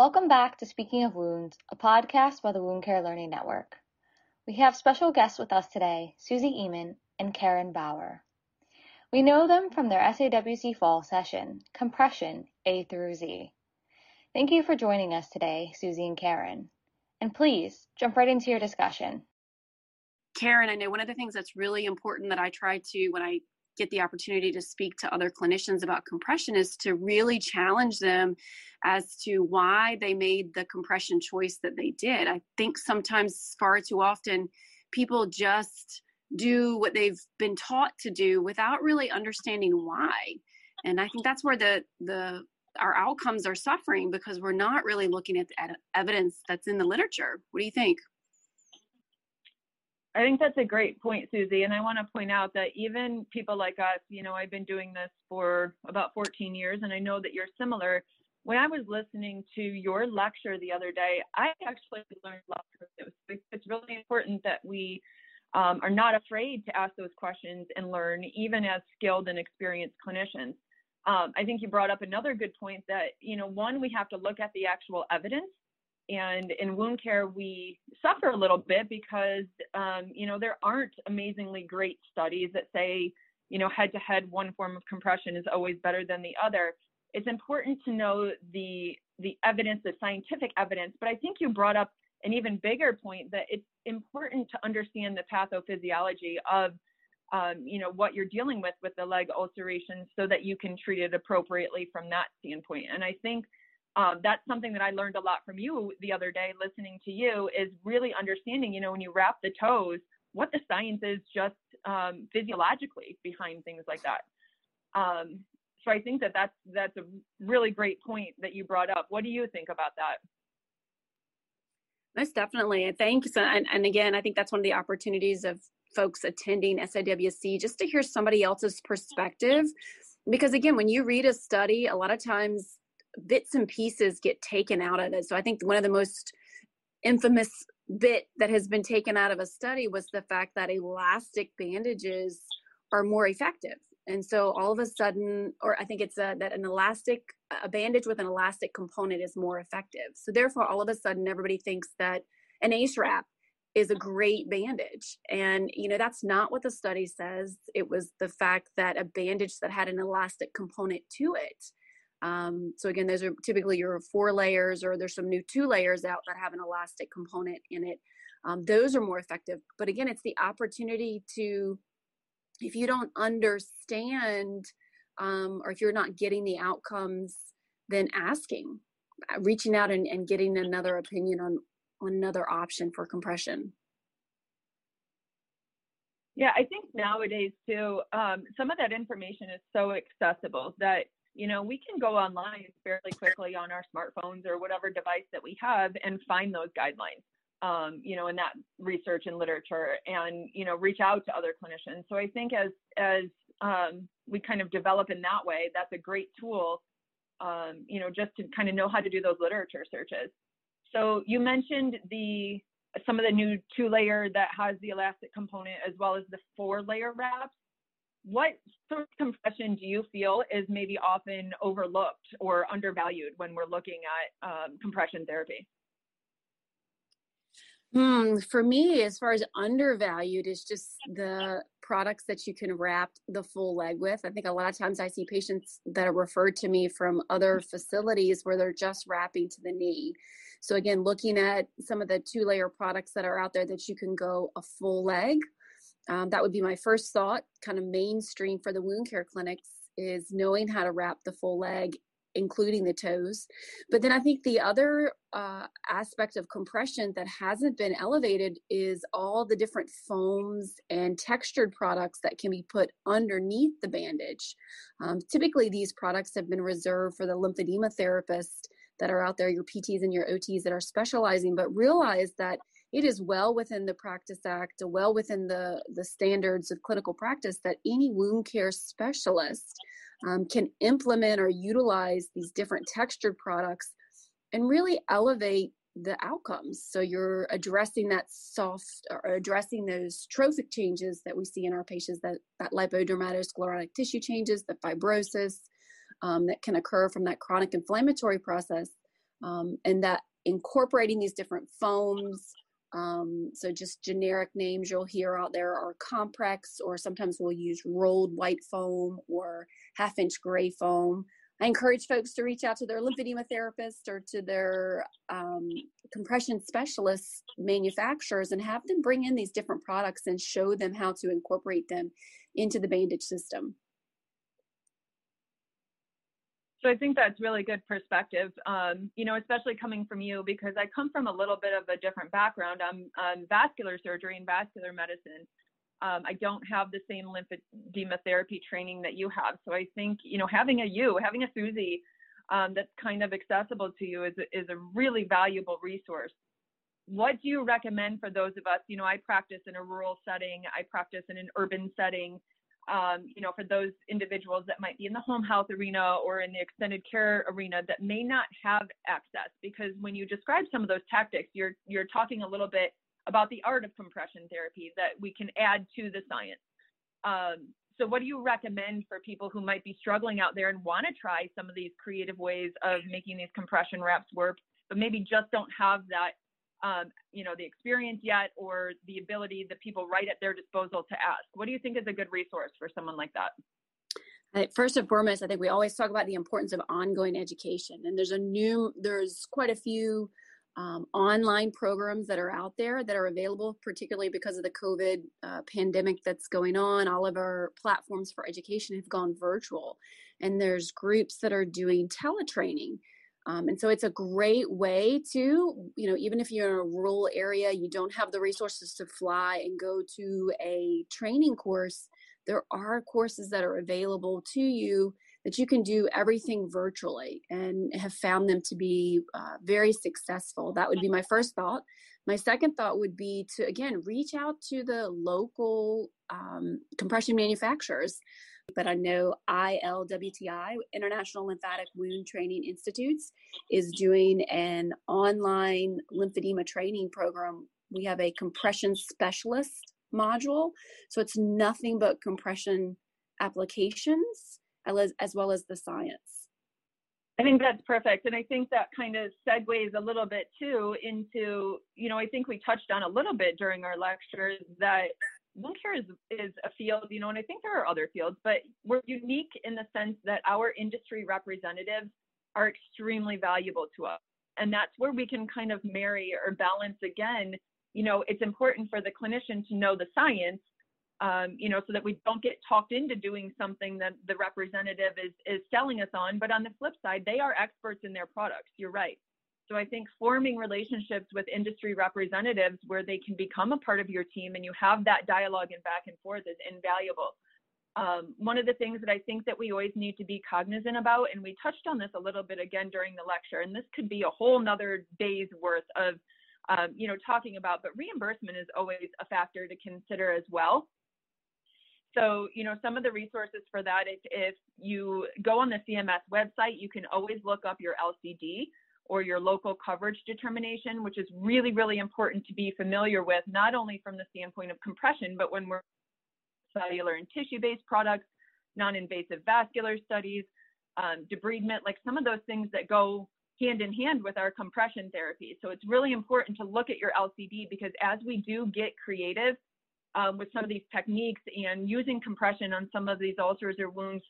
Welcome back to Speaking of Wounds, a podcast by the Wound Care Learning Network. We have special guests with us today, Susie Ehmann and Karen Bauer. We know them from their SAWC fall session, Compression A through Z. Thank you for joining us today, Susie and Karen. And please jump right into your discussion. Karen, I know one of the things that's really important that I try to, when I get the opportunity to speak to other clinicians about compression, is to really challenge them as to why they made the compression choice that they did. I think sometimes, far too often, people just do what they've been taught to do without really understanding why. And I think that's where the the our outcomes are suffering because we're not really looking at the evidence that's in the literature. What do you think? I think that's a great point, Susie. And I want to point out that even people like us, you know, I've been doing this for about 14 years, and I know that you're similar. When I was listening to your lecture the other day, I actually learned a lot from it. It's really important that we um, are not afraid to ask those questions and learn, even as skilled and experienced clinicians. Um, I think you brought up another good point that, you know, one, we have to look at the actual evidence and in wound care, we suffer a little bit because, um, you know, there aren't amazingly great studies that say, you know, head to head, one form of compression is always better than the other. It's important to know the the evidence, the scientific evidence. But I think you brought up an even bigger point that it's important to understand the pathophysiology of um, you know what you're dealing with with the leg ulceration so that you can treat it appropriately from that standpoint and i think um, that's something that I learned a lot from you the other day, listening to you, is really understanding, you know, when you wrap the toes, what the science is just um, physiologically behind things like that. Um, so I think that that's that's a really great point that you brought up. What do you think about that? Most definitely. Thanks. And, and again, I think that's one of the opportunities of folks attending SAWC just to hear somebody else's perspective. Because again, when you read a study, a lot of times bits and pieces get taken out of it. So I think one of the most infamous bit that has been taken out of a study was the fact that elastic bandages are more effective. And so all of a sudden, or I think it's a, that an elastic, a bandage with an elastic component is more effective. So therefore, all of a sudden, everybody thinks that an ACE wrap is a great bandage. And, you know, that's not what the study says. It was the fact that a bandage that had an elastic component to it um, so again, those are typically your four layers, or there's some new two layers out that have an elastic component in it. Um, those are more effective. But again, it's the opportunity to, if you don't understand, um, or if you're not getting the outcomes, then asking, uh, reaching out and, and getting another opinion on on another option for compression. Yeah, I think nowadays too, um, some of that information is so accessible that you know, we can go online fairly quickly on our smartphones or whatever device that we have and find those guidelines, um, you know, in that research and literature and, you know, reach out to other clinicians. So I think as, as um, we kind of develop in that way, that's a great tool, um, you know, just to kind of know how to do those literature searches. So you mentioned the, some of the new two layer that has the elastic component as well as the four layer wraps what sort of compression do you feel is maybe often overlooked or undervalued when we're looking at um, compression therapy? Hmm, for me, as far as undervalued, is just the products that you can wrap the full leg with. I think a lot of times I see patients that are referred to me from other facilities where they're just wrapping to the knee. So again, looking at some of the two layer products that are out there that you can go a full leg um, that would be my first thought, kind of mainstream for the wound care clinics is knowing how to wrap the full leg, including the toes. But then I think the other uh, aspect of compression that hasn't been elevated is all the different foams and textured products that can be put underneath the bandage. Um, typically, these products have been reserved for the lymphedema therapists that are out there, your PTs and your OTs that are specializing, but realize that it is well within the Practice Act, well within the, the standards of clinical practice that any wound care specialist um, can implement or utilize these different textured products and really elevate the outcomes. So you're addressing that soft or addressing those trophic changes that we see in our patients, that, that lipodermatosclerotic tissue changes, the fibrosis um, that can occur from that chronic inflammatory process um, and that incorporating these different foams um, so just generic names you'll hear out there are Komprex, or sometimes we'll use rolled white foam or half inch gray foam. I encourage folks to reach out to their lymphedema therapist or to their um, compression specialist manufacturers and have them bring in these different products and show them how to incorporate them into the bandage system. So I think that's really good perspective, um, you know, especially coming from you because I come from a little bit of a different background. I'm, I'm vascular surgery and vascular medicine. Um, I don't have the same lymphedema therapy training that you have. So I think, you know, having a you, having a Susie um, that's kind of accessible to you is, is a really valuable resource. What do you recommend for those of us? You know, I practice in a rural setting, I practice in an urban setting um, you know, for those individuals that might be in the home health arena or in the extended care arena that may not have access. Because when you describe some of those tactics, you're you're talking a little bit about the art of compression therapy that we can add to the science. Um, so, what do you recommend for people who might be struggling out there and want to try some of these creative ways of making these compression wraps work, but maybe just don't have that um, you know, the experience yet or the ability that people right at their disposal to ask. What do you think is a good resource for someone like that? First and foremost, I think we always talk about the importance of ongoing education, and there's a new, there's quite a few um, online programs that are out there that are available, particularly because of the COVID uh, pandemic that's going on. All of our platforms for education have gone virtual, and there's groups that are doing teletraining um, and so it's a great way to, you know, even if you're in a rural area, you don't have the resources to fly and go to a training course, there are courses that are available to you that you can do everything virtually and have found them to be uh, very successful. That would be my first thought. My second thought would be to, again, reach out to the local um, compression manufacturers but I know ILWTI, International Lymphatic Wound Training Institutes, is doing an online lymphedema training program. We have a compression specialist module, so it's nothing but compression applications as, well as the science. I think that's perfect. And I think that kind of segues a little bit too into, you know, I think we touched on a little bit during our lectures that wound care is, is a field, you know, and I think there are other fields, but we're unique in the sense that our industry representatives are extremely valuable to us. And that's where we can kind of marry or balance again. You know, it's important for the clinician to know the science, um, you know, so that we don't get talked into doing something that the representative is is selling us on. But on the flip side, they are experts in their products. You're right. So I think forming relationships with industry representatives where they can become a part of your team and you have that dialogue and back and forth is invaluable. Um, one of the things that I think that we always need to be cognizant about, and we touched on this a little bit again during the lecture, and this could be a whole nother day's worth of, um, you know, talking about, but reimbursement is always a factor to consider as well. So, you know, some of the resources for that, if, if you go on the CMS website, you can always look up your LCD or your local coverage determination, which is really, really important to be familiar with, not only from the standpoint of compression, but when we're cellular and tissue-based products, non-invasive vascular studies, um, debridement, like some of those things that go hand in hand with our compression therapy. So it's really important to look at your LCD because as we do get creative um, with some of these techniques and using compression on some of these ulcers or wounds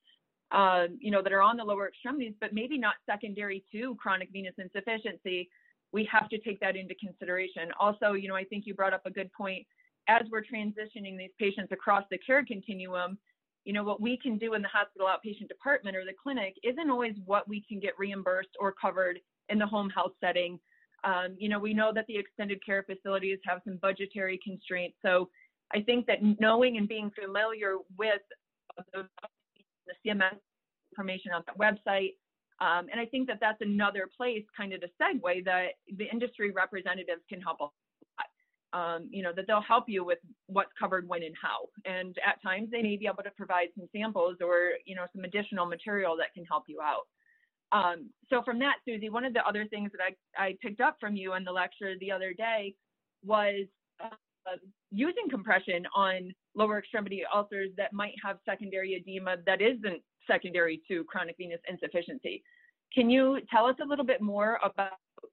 uh, you know, that are on the lower extremities, but maybe not secondary to chronic venous insufficiency, we have to take that into consideration. Also, you know, I think you brought up a good point. As we're transitioning these patients across the care continuum, you know, what we can do in the hospital outpatient department or the clinic isn't always what we can get reimbursed or covered in the home health setting. Um, you know, we know that the extended care facilities have some budgetary constraints. So I think that knowing and being familiar with those the CMS information on the website. Um, and I think that that's another place, kind of to segue, that the industry representatives can help a lot. Um, you know, that they'll help you with what's covered when and how. And at times they may be able to provide some samples or, you know, some additional material that can help you out. Um, so from that, Susie, one of the other things that I, I picked up from you in the lecture the other day was uh, using compression on lower extremity ulcers that might have secondary edema that isn't secondary to chronic venous insufficiency. Can you tell us a little bit more about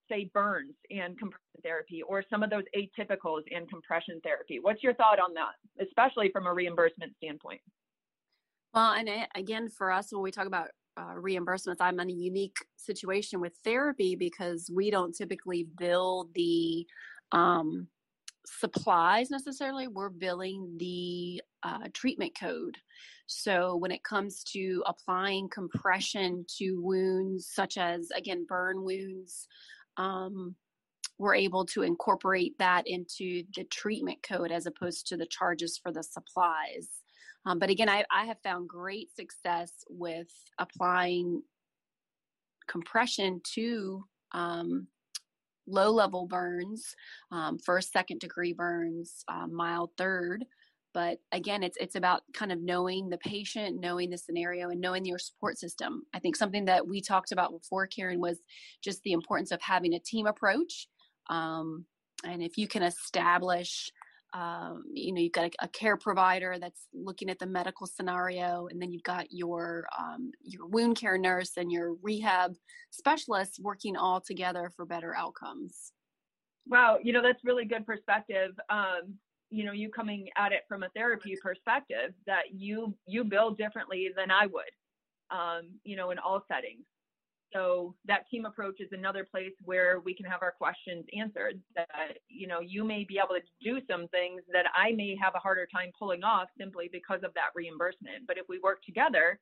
say, burns and compression therapy or some of those atypicals and compression therapy? What's your thought on that, especially from a reimbursement standpoint? Well, and again, for us, when we talk about uh, reimbursements, I'm in a unique situation with therapy because we don't typically bill the um, supplies necessarily. We're billing the uh, treatment code. So when it comes to applying compression to wounds, such as again burn wounds, um, we're able to incorporate that into the treatment code as opposed to the charges for the supplies. Um, but again, I, I have found great success with applying compression to um, low level burns, um, first, second degree burns, uh, mild third. But again, it's it's about kind of knowing the patient, knowing the scenario, and knowing your support system. I think something that we talked about before, Karen, was just the importance of having a team approach. Um, and if you can establish um, you know you've got a, a, care provider that's looking at the medical scenario and then you've got your um, your wound care nurse and your rehab specialist working all together for better outcomes. Wow you know that's really good perspective um, you know you coming at it from a therapy perspective that you you build differently than i would um, you know in all settings so that team approach is another place where we can have our questions answered that you know you may be able to do some things that i may have a harder time pulling off simply because of that reimbursement. But if we work together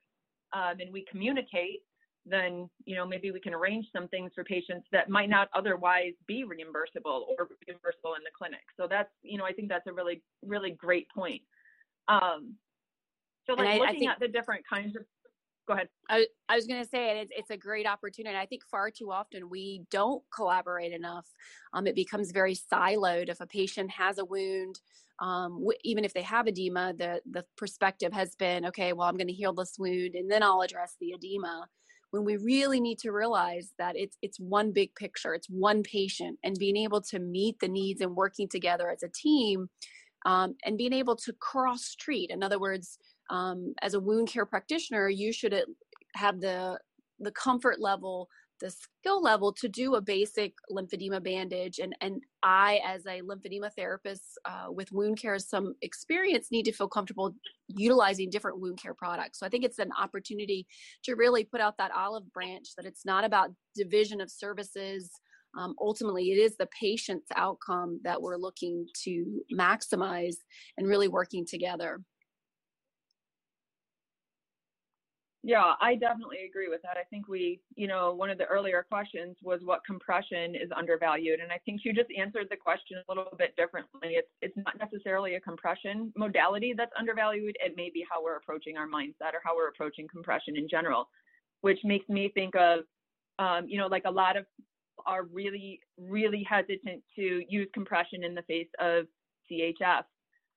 um, and we communicate then you know maybe we can arrange some things for patients that might not otherwise be reimbursable or reimbursable in the clinic. So that's you know i think that's a really really great point. Um, so like I, looking I think, at the different kinds of go ahead. I, I was going to say it, it's a great opportunity. I think far too often we don't collaborate enough. Um, it becomes very siloed. If a patient has a wound, um, w- even if they have edema, the the perspective has been okay. Well, I'm going to heal this wound and then I'll address the edema. When we really need to realize that it's it's one big picture, it's one patient, and being able to meet the needs and working together as a team, um, and being able to cross treat. In other words, um, as a wound care practitioner, you should have the the comfort level, the skill level to do a basic lymphedema bandage. And and I, as a lymphedema therapist uh, with wound care, some experience, need to feel comfortable utilizing different wound care products. So I think it's an opportunity to really put out that olive branch that it's not about division of services. Um, ultimately it is the patient's outcome that we're looking to maximize and really working together Yeah, I definitely agree with that. I think we, you know, one of the earlier questions was what compression is undervalued, and I think you just answered the question a little bit differently. It's it's not necessarily a compression modality that's undervalued. It may be how we're approaching our mindset or how we're approaching compression in general, which makes me think of, um, you know, like a lot of are really really hesitant to use compression in the face of CHF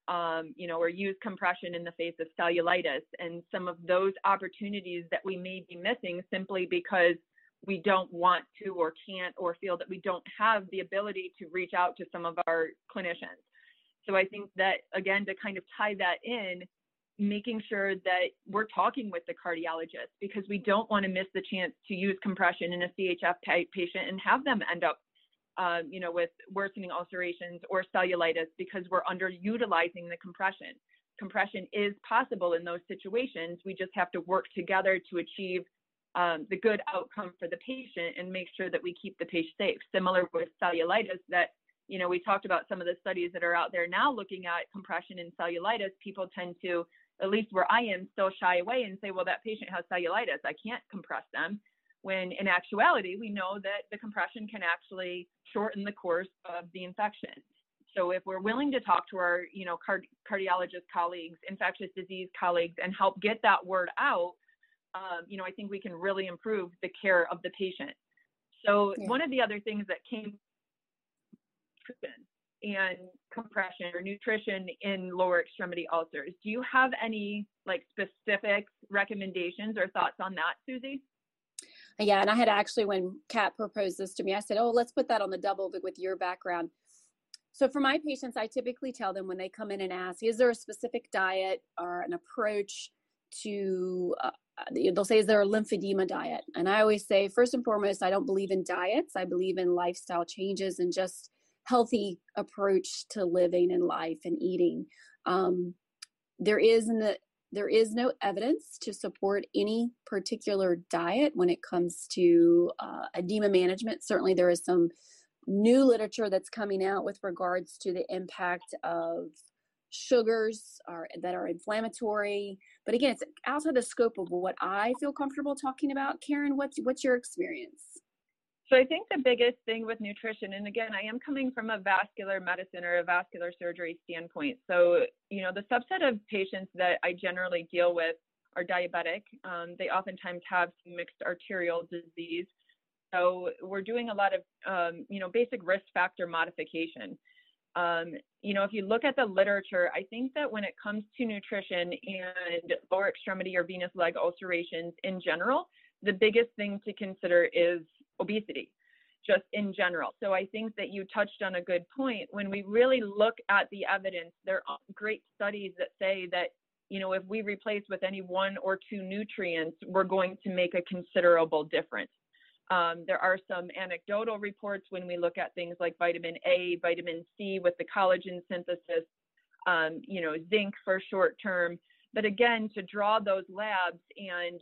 um, you know, or use compression in the face of cellulitis and some of those opportunities that we may be missing simply because we don't want to or can't or feel that we don't have the ability to reach out to some of our clinicians. So I think that again to kind of tie that in, making sure that we're talking with the cardiologist because we don't want to miss the chance to use compression in a CHF patient and have them end up um, you know, with worsening ulcerations or cellulitis because we're underutilizing the compression. Compression is possible in those situations. We just have to work together to achieve um, the good outcome for the patient and make sure that we keep the patient safe. Similar with cellulitis, that you know, we talked about some of the studies that are out there now looking at compression and cellulitis. People tend to, at least where I am, still shy away and say, well, that patient has cellulitis. I can't compress them when in actuality, we know that the compression can actually shorten the course of the infection. So if we're willing to talk to our, you know, card- cardiologist colleagues, infectious disease colleagues, and help get that word out, um, you know, I think we can really improve the care of the patient. So yeah. one of the other things that came and compression or nutrition in lower extremity ulcers. Do you have any like specific recommendations or thoughts on that, Susie? Yeah, and I had actually when Kat proposed this to me, I said, "Oh, let's put that on the double with your background." So for my patients, I typically tell them when they come in and ask, "Is there a specific diet or an approach to uh, they'll say, is there a lymphedema diet? And I always say, first and foremost, I don't believe in diets. I believe in lifestyle changes and just healthy approach to living and life and eating. Um, there is in the there is no evidence to support any particular diet when it comes to uh, edema management. Certainly, there is some new literature that's coming out with regards to the impact of sugars are that are inflammatory. But again it's outside the scope of what i feel comfortable talking about. Karen what's what's your experience so i think the biggest thing with nutrition and again i am coming from a vascular medicine or a vascular surgery standpoint. So you know the subset of patients that i generally deal with are diabetic. Um, they oftentimes have mixed arterial disease. So we're doing a lot of um, you know basic risk factor modification. Um, you know, if you look at the literature, I think that when it comes to nutrition and lower extremity or venous leg ulcerations in general, the biggest thing to consider is obesity, just in general. So I think that you touched on a good point. When we really look at the evidence, there are great studies that say that, you know, if we replace with any one or two nutrients, we're going to make a considerable difference. Um, there are some anecdotal reports when we look at things like vitamin A, vitamin C with the collagen synthesis, um, you know, zinc for short term. But again, to draw those labs and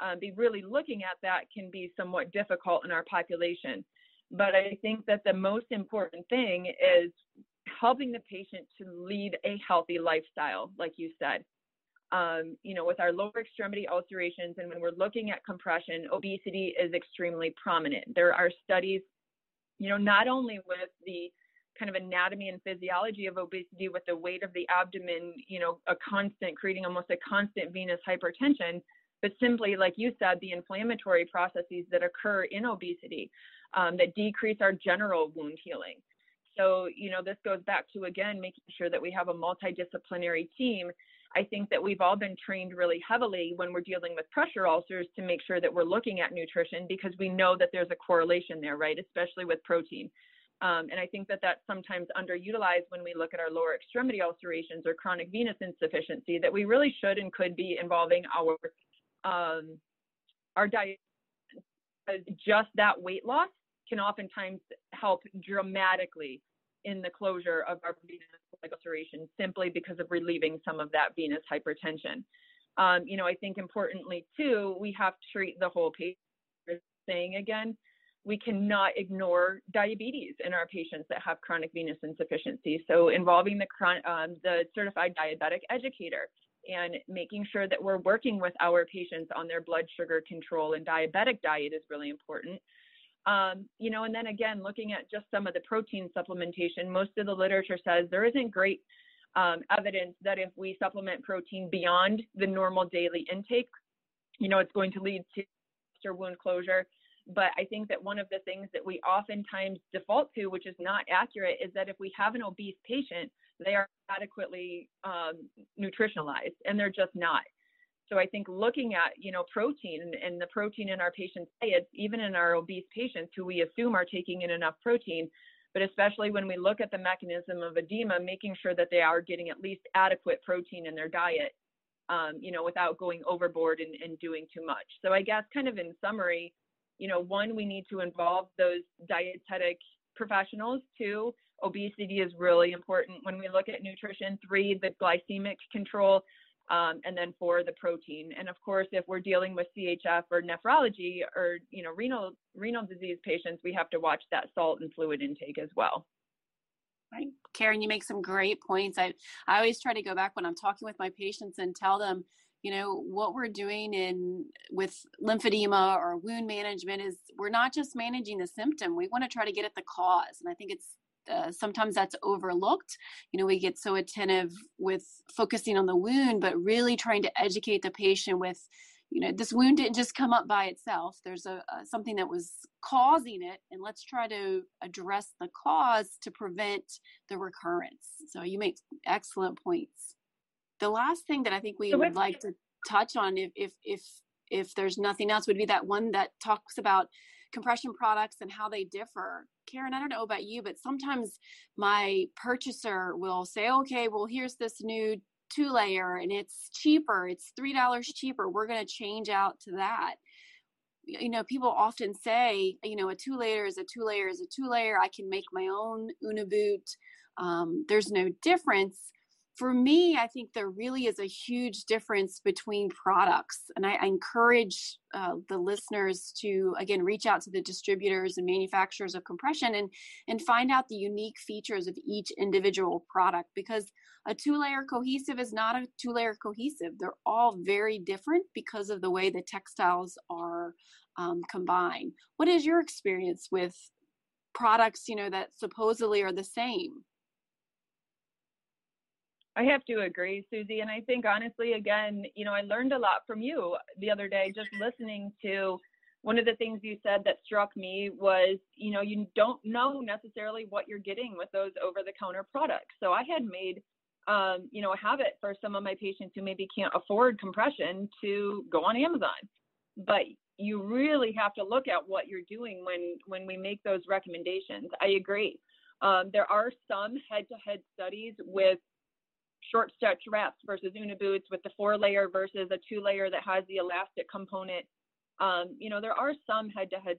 um, be really looking at that can be somewhat difficult in our population. But I think that the most important thing is helping the patient to lead a healthy lifestyle, like you said um, you know, with our lower extremity ulcerations and when we're looking at compression, obesity is extremely prominent. There are studies, you know, not only with the kind of anatomy and physiology of obesity with the weight of the abdomen, you know, a constant, creating almost a constant venous hypertension, but simply, like you said, the inflammatory processes that occur in obesity um, that decrease our general wound healing. So, you know, this goes back to again making sure that we have a multidisciplinary team I think that we've all been trained really heavily when we're dealing with pressure ulcers to make sure that we're looking at nutrition because we know that there's a correlation there, right? Especially with protein. Um, and I think that that's sometimes underutilized when we look at our lower extremity ulcerations or chronic venous insufficiency that we really should and could be involving our um, our diet. Just that weight loss can oftentimes help dramatically in the closure of our venous ulceration simply because of relieving some of that venous hypertension. Um, you know, I think importantly too, we have to treat the whole patient. Saying again, we cannot ignore diabetes in our patients that have chronic venous insufficiency. So involving the um, the certified diabetic educator and making sure that we're working with our patients on their blood sugar control and diabetic diet is really important. Um, you know, and then again, looking at just some of the protein supplementation, most of the literature says there isn't great um, evidence that if we supplement protein beyond the normal daily intake, you know, it's going to lead to wound closure. But I think that one of the things that we oftentimes default to, which is not accurate, is that if we have an obese patient, they are adequately um, nutritionalized, and they're just not. So I think looking at, you know, protein and, the protein in our patients' diets, even in our obese patients who we assume are taking in enough protein, but especially when we look at the mechanism of edema, making sure that they are getting at least adequate protein in their diet, um, you know, without going overboard and, and doing too much. So I guess kind of in summary, you know, one, we need to involve those dietetic professionals. Two, obesity is really important when we look at nutrition. Three, the glycemic control um, and then for the protein. And of course, if we're dealing with CHF or nephrology or you know renal renal disease patients, we have to watch that salt and fluid intake as well. Right. Karen, you make some great points. I, I always try to go back when I'm talking with my patients and tell them, you know, what we're doing in with lymphedema or wound management is we're not just managing the symptom. We want to try to get at the cause. And I think it's uh, sometimes that's overlooked. You know, we get so attentive with focusing on the wound, but really trying to educate the patient with, you know, this wound didn't just come up by itself. There's a, a something that was causing it, and let's try to address the cause to prevent the recurrence. So you make excellent points. The last thing that I think we so would like to touch on, if if if if there's nothing else, would be that one that talks about compression products and how they differ. Karen, I don't know about you, but sometimes my purchaser will say, okay, well, here's this new two layer and it's cheaper, it's $3 cheaper, we're going to change out to that. You know, people often say, you know, a two layer is a two layer is a two layer. I can make my own Unna boot. Um, there's no difference for me, I think there really is a huge difference between products. And I, I encourage uh, the listeners to, again, reach out to the distributors and manufacturers of compression and, and find out the unique features of each individual product because a two layer cohesive is not a two layer cohesive. They're all very different because of the way the textiles are um, combined. What is your experience with products, you know, that supposedly are the same? I have to agree, Susie. And I think honestly, again, you know, I learned a lot from you the other day just listening to one of the things you said that struck me was, you know, you don't know necessarily what you're getting with those over the counter products. So I had made, um, you know, a habit for some of my patients who maybe can't afford compression to go on Amazon. But you really have to look at what you're doing when when we make those recommendations. I agree. Um, there are some head-to-head studies with short stretch wraps versus Unna boots with the four layer versus a two layer that has the elastic component. Um, you know, there are some head to head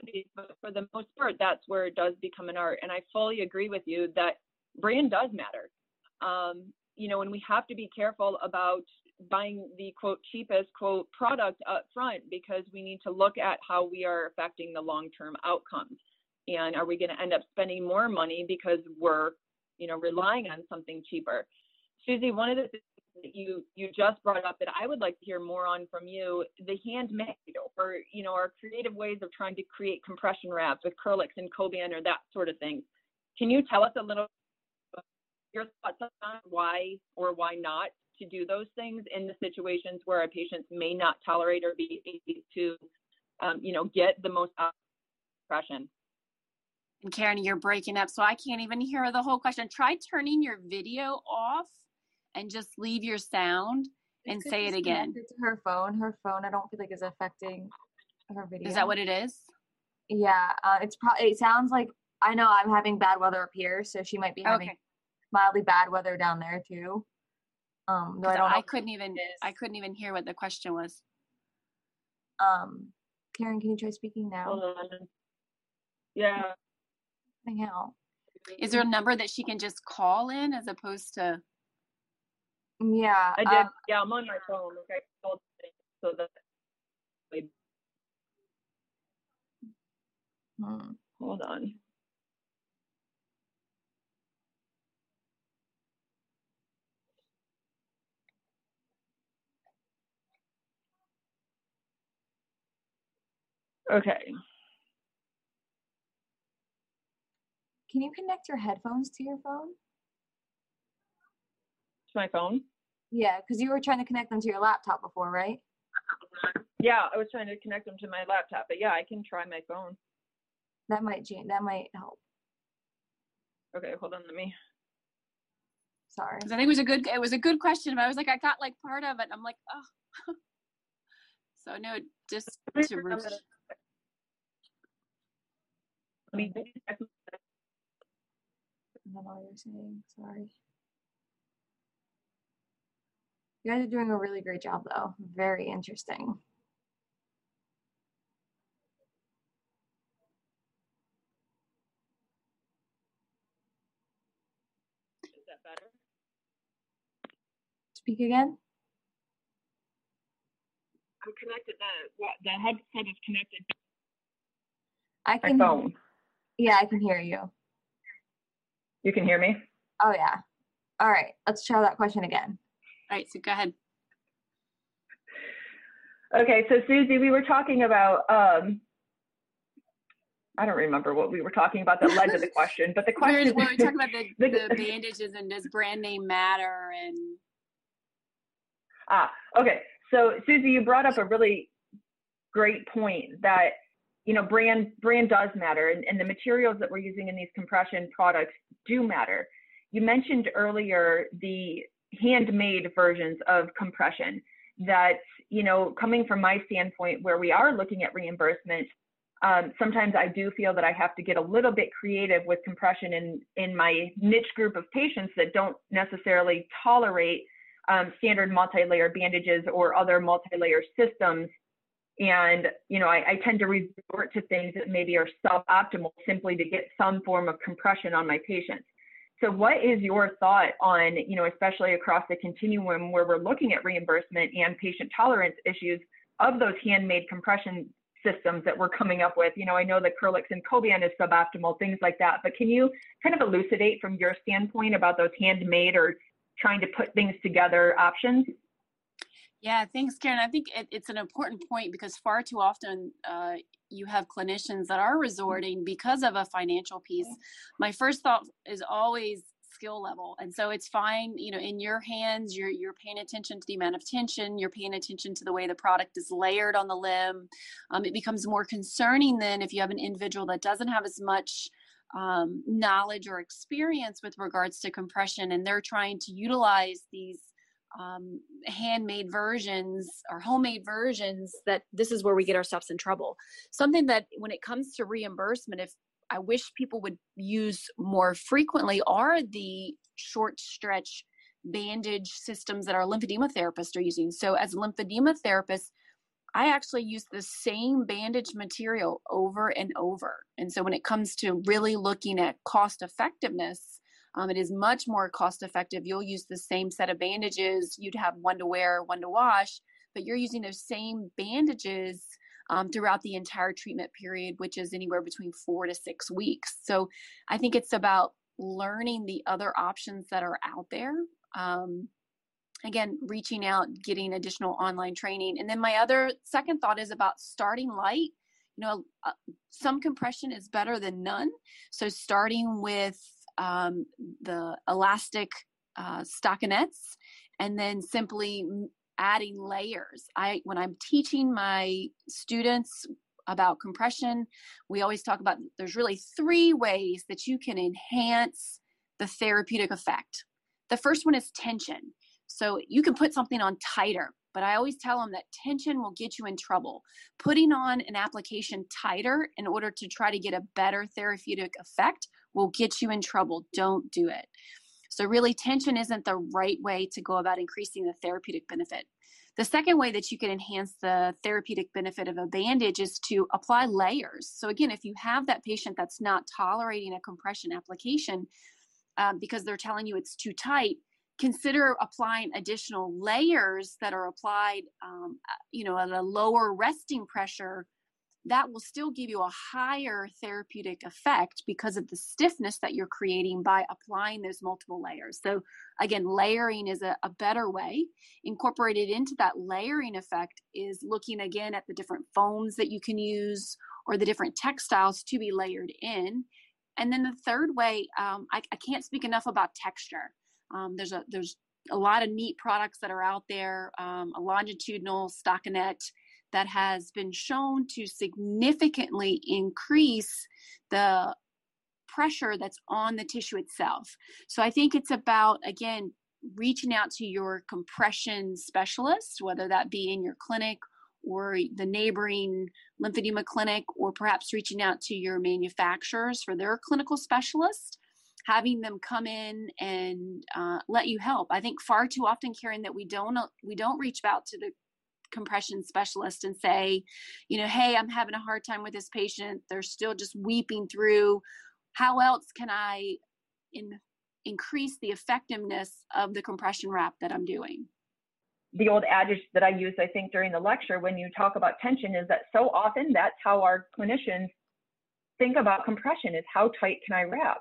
studies, but for the most part, that's where it does become an art. And I fully agree with you that brand does matter. Um, you know, and we have to be careful about buying the quote cheapest quote product up front because we need to look at how we are affecting the long term outcomes. And are we going to end up spending more money because we're, you know, relying on something cheaper? Susie, one of the things that you you just brought up that I would like to hear more on from you, the handmade or you know our creative ways of trying to create compression wraps with Kerlix and Coban or that sort of thing. Can you tell us a little your thoughts on why or why not to do those things in the situations where our patients may not tolerate or be able to um, you know get the most compression? And Karen, you're breaking up, so I can't even hear the whole question. Try turning your video off and just leave your sound and say it again. To her phone, her phone, I don't feel like is affecting her video. Is that what it is? Yeah, uh, it's probably. It sounds like I know I'm having bad weather up here, so she might be having okay. mildly bad weather down there too. Um, I don't. I couldn't even. I couldn't even hear what the question was. Um, Karen, can you try speaking now? Hold on. Yeah. Hang out. Is there a number that she can just call in as opposed to? Yeah. I did. Um, yeah, I'm on my phone. Okay. So that. Hmm. Hold on. Okay. Can you connect your headphones to your phone? To my phone? Yeah, because you were trying to connect them to your laptop before, right? Yeah, I was trying to connect them to my laptop, but yeah, I can try my phone. That might change. that might help. Okay, hold on, let me. Sorry. Because I think it was a good it was a good question, but I was like I got like part of it. I'm like, oh. so no, just to. I mean, I know what you're saying. Sorry. You guys are doing a really great job, though. Very interesting. Is that better? Speak again. I'm connected. The the headset is connected. I can. My phone. Yeah, I can hear you. You can hear me? Oh, yeah. All right. Let's try that question again. All right. So go ahead. Okay. So, Susie, we were talking about, um, I don't remember what we were talking about that led to the question, but the question. we were talking about the, the bandages and does brand name matter and. Ah, okay. So, Susie, you brought up a really great point that you know, brand brand does matter, and, and the materials that we're using in these compression products do matter. You mentioned earlier the handmade versions of compression. That you know, coming from my standpoint, where we are looking at reimbursement, um, sometimes I do feel that I have to get a little bit creative with compression in in my niche group of patients that don't necessarily tolerate um, standard multi-layer bandages or other multi-layer systems. And, you know, I, I tend to resort to things that maybe are suboptimal simply to get some form of compression on my patients. So what is your thought on, you know, especially across the continuum where we're looking at reimbursement and patient tolerance issues of those handmade compression systems that we're coming up with? You know, I know that Kerlix and Coban is suboptimal, things like that, but can you kind of elucidate from your standpoint about those handmade or trying to put things together options? Yeah, thanks, Karen. I think it, it's an important point because far too often uh, you have clinicians that are resorting because of a financial piece. My first thought is always skill level and so it's fine you know in your hands you're you're paying attention to the amount of tension you're paying attention to the way the product is layered on the limb um, it becomes more concerning then if you have an individual that doesn't have as much um, knowledge or experience with regards to compression and they're trying to utilize these um, handmade versions or homemade versions that this is where we get ourselves in trouble something that when it comes to reimbursement if i wish people would use more frequently are the short stretch bandage systems that our lymphedema therapists are using so as lymphedema therapist I actually use the same bandage material over and over. And so when it comes to really looking at cost effectiveness, um, it is much more cost effective. You'll use the same set of bandages. You'd have one to wear, one to wash, but you're using those same bandages um, throughout the entire treatment period, which is anywhere between four to six weeks. So I think it's about learning the other options that are out there. Um, again, reaching out, getting additional online training. And then my other second thought is about starting light. You know, uh, some compression is better than none. So starting with um, the elastic uh, stockinets and then simply adding layers. I when I'm teaching my students about compression, we always talk about there's really three ways that you can enhance the therapeutic effect. The first one is tension. So you can put something on tighter, but I always tell them that tension will get you in trouble. Putting on an application tighter in order to try to get a better therapeutic effect will get you in trouble. Don't do it. So, really, tension isn't the right way to go about increasing the therapeutic benefit. The second way that you can enhance the therapeutic benefit of a bandage is to apply layers. So, again, if you have that patient that's not tolerating a compression application um, because they're telling you it's too tight, consider applying additional layers that are applied, um, you know, at a lower resting pressure that will still give you a higher therapeutic effect because of the stiffness that you're creating by applying those multiple layers. So, again, layering is a, a, better way. Incorporated into that layering effect is looking again at the different foams that you can use or the different textiles to be layered in. And then the third way, um, I, I, can't speak enough about texture. Um, there's a there's a lot of neat products that are out there. Um, a longitudinal stockinette that has been shown to significantly increase the pressure that's on the tissue itself. So I think it's about, again, reaching out to your compression specialist, whether that be in your clinic or the neighboring lymphedema clinic, or perhaps reaching out to your manufacturers for their clinical specialist, having them come in and uh, let you help. I think far too often, Karen, that we don't we don't reach out to the compression specialist and say, you know, hey, I'm having a hard time with this patient. They're still just weeping through. How else can I in, increase the effectiveness of the compression wrap that I'm doing? The old adage that I use, I think, during the lecture when you talk about tension is that so often that's how our clinicians think about compression is how tight can I wrap?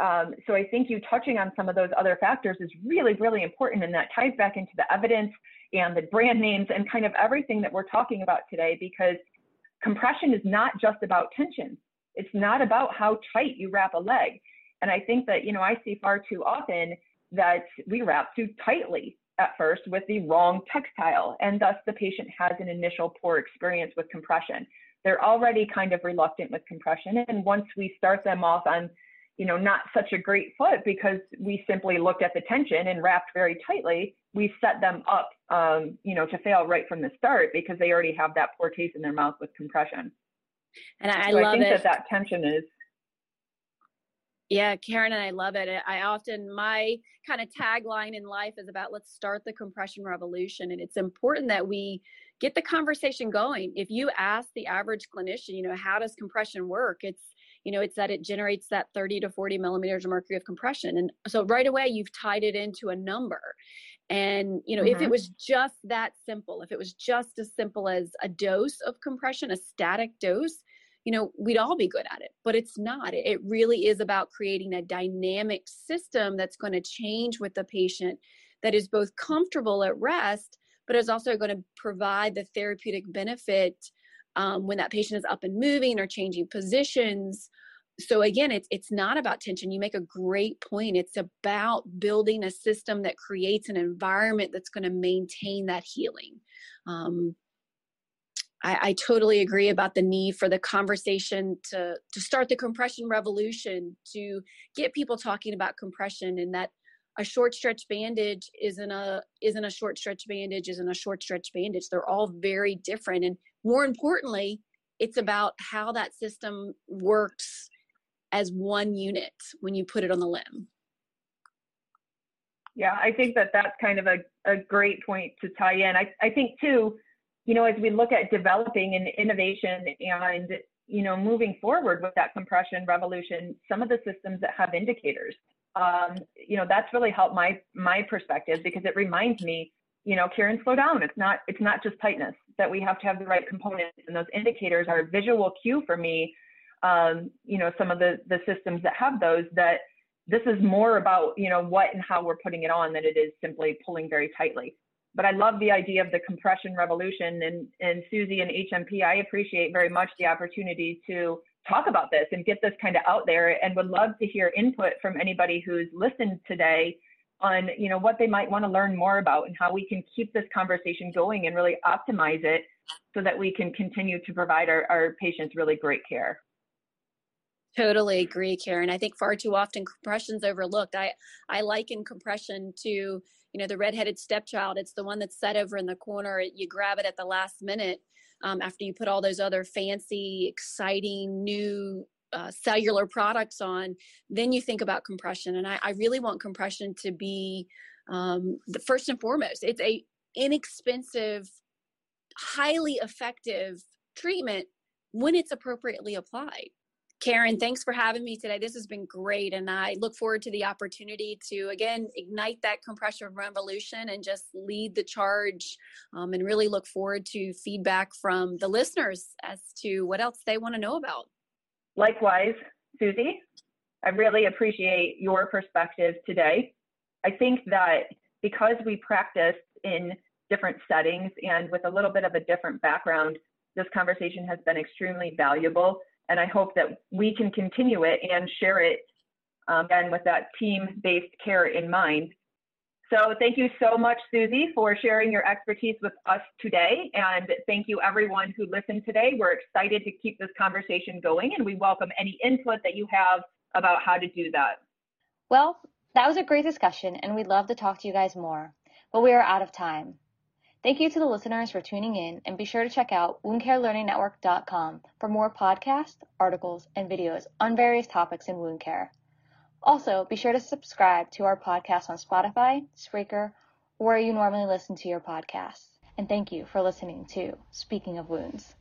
Um, so I think you touching on some of those other factors is really, really important, and that ties back into the evidence and the brand names and kind of everything that we're talking about today because compression is not just about tension. It's not about how tight you wrap a leg. And I think that, you know, I see far too often that we wrap too tightly at first with the wrong textile, and thus the patient has an initial poor experience with compression. They're already kind of reluctant with compression, and once we start them off on you know, not such a great foot because we simply looked at the tension and wrapped very tightly. We set them up, um, you know, to fail right from the start because they already have that poor taste in their mouth with compression. And I, so love I think it. that that tension is Yeah, Karen and I love it. I often, my kind of tagline in life is about let's start the compression revolution. And it's important that we get the conversation going. If you ask the average clinician, you know, how does compression work? It's, you know, it's that it generates that 30 to 40 millimeters of mercury of compression. And so right away, you've tied it into a number. And, you know, mm-hmm. if it mm-hmm. was just that simple, if it was just as simple as a dose of compression, a static dose, you know, we'd all be good at it, but it's not. It really is about creating a dynamic system that's going to change with the patient that is both comfortable at rest, but is also going to provide the therapeutic benefit um, when that patient is up and moving or changing positions. So again, it's it's not about tension. You make a great point. It's about building a system that creates an environment that's going to maintain that healing. Um, I, I, totally agree about the need for the conversation to to start the compression revolution to get people talking about compression and that a short stretch bandage isn't a isn't a short stretch bandage isn't a short stretch bandage they're all very different and more importantly it's about how that system works as one unit when you put it on the limb. Yeah i think that that's kind of a, a great point to tie in. I, I think too you know, as we look at developing and innovation and, you know, moving forward with that compression revolution, some of the systems that have indicators, um, you know, that's really helped my my perspective because it reminds me, you know, Karen, slow down. It's not it's not just tightness that we have to have the right components, and those indicators are a visual cue for me. Um, you know, some of the the systems that have those that this is more about you know what and how we're putting it on than it is simply pulling very tightly but I love the idea of the compression revolution. And, and Susie and HMP, I appreciate very much the opportunity to talk about this and get this kind of out there and would love to hear input from anybody who's listened today on you know what they might want to learn more about and how we can keep this conversation going and really optimize it so that we can continue to provide our, our patients really great care. Totally agree karen. I think far too often compression's overlooked. I i liken compression to you know the redheaded stepchild. It's the one that's set over in the corner. You grab it at the last minute um, after you put all those other fancy exciting new uh, cellular products on then you think about compression and i, I really want compression to be um, the first and foremost it's a inexpensive highly effective treatment when it's appropriately applied Karen, thanks for having me today. This has been great. And I look forward to the opportunity to, again, ignite that compression revolution and just lead the charge um, and really look forward to feedback from the listeners as to what else they want to know about. Likewise, Susie, I really appreciate your perspective today. I think that because we practice in different settings and with a little bit of a different background, this conversation has been extremely valuable and I hope that we can continue it and share it um, again with that team-based care in mind. So thank you so much, Susie, for sharing your expertise with us today. And thank you everyone who listened today. We're excited to keep this conversation going and we welcome any input that you have about how to do that. Well, that was a great discussion and we'd love to talk to you guys more, but we are out of time. Thank you to the listeners for tuning in, and be sure to check out woundcarelearningnetwork.com for more podcasts, articles, and videos on various topics in wound care. Also, be sure to subscribe to our podcast on Spotify, Spreaker, where you normally listen to your podcasts. And thank you for listening to Speaking of Wounds.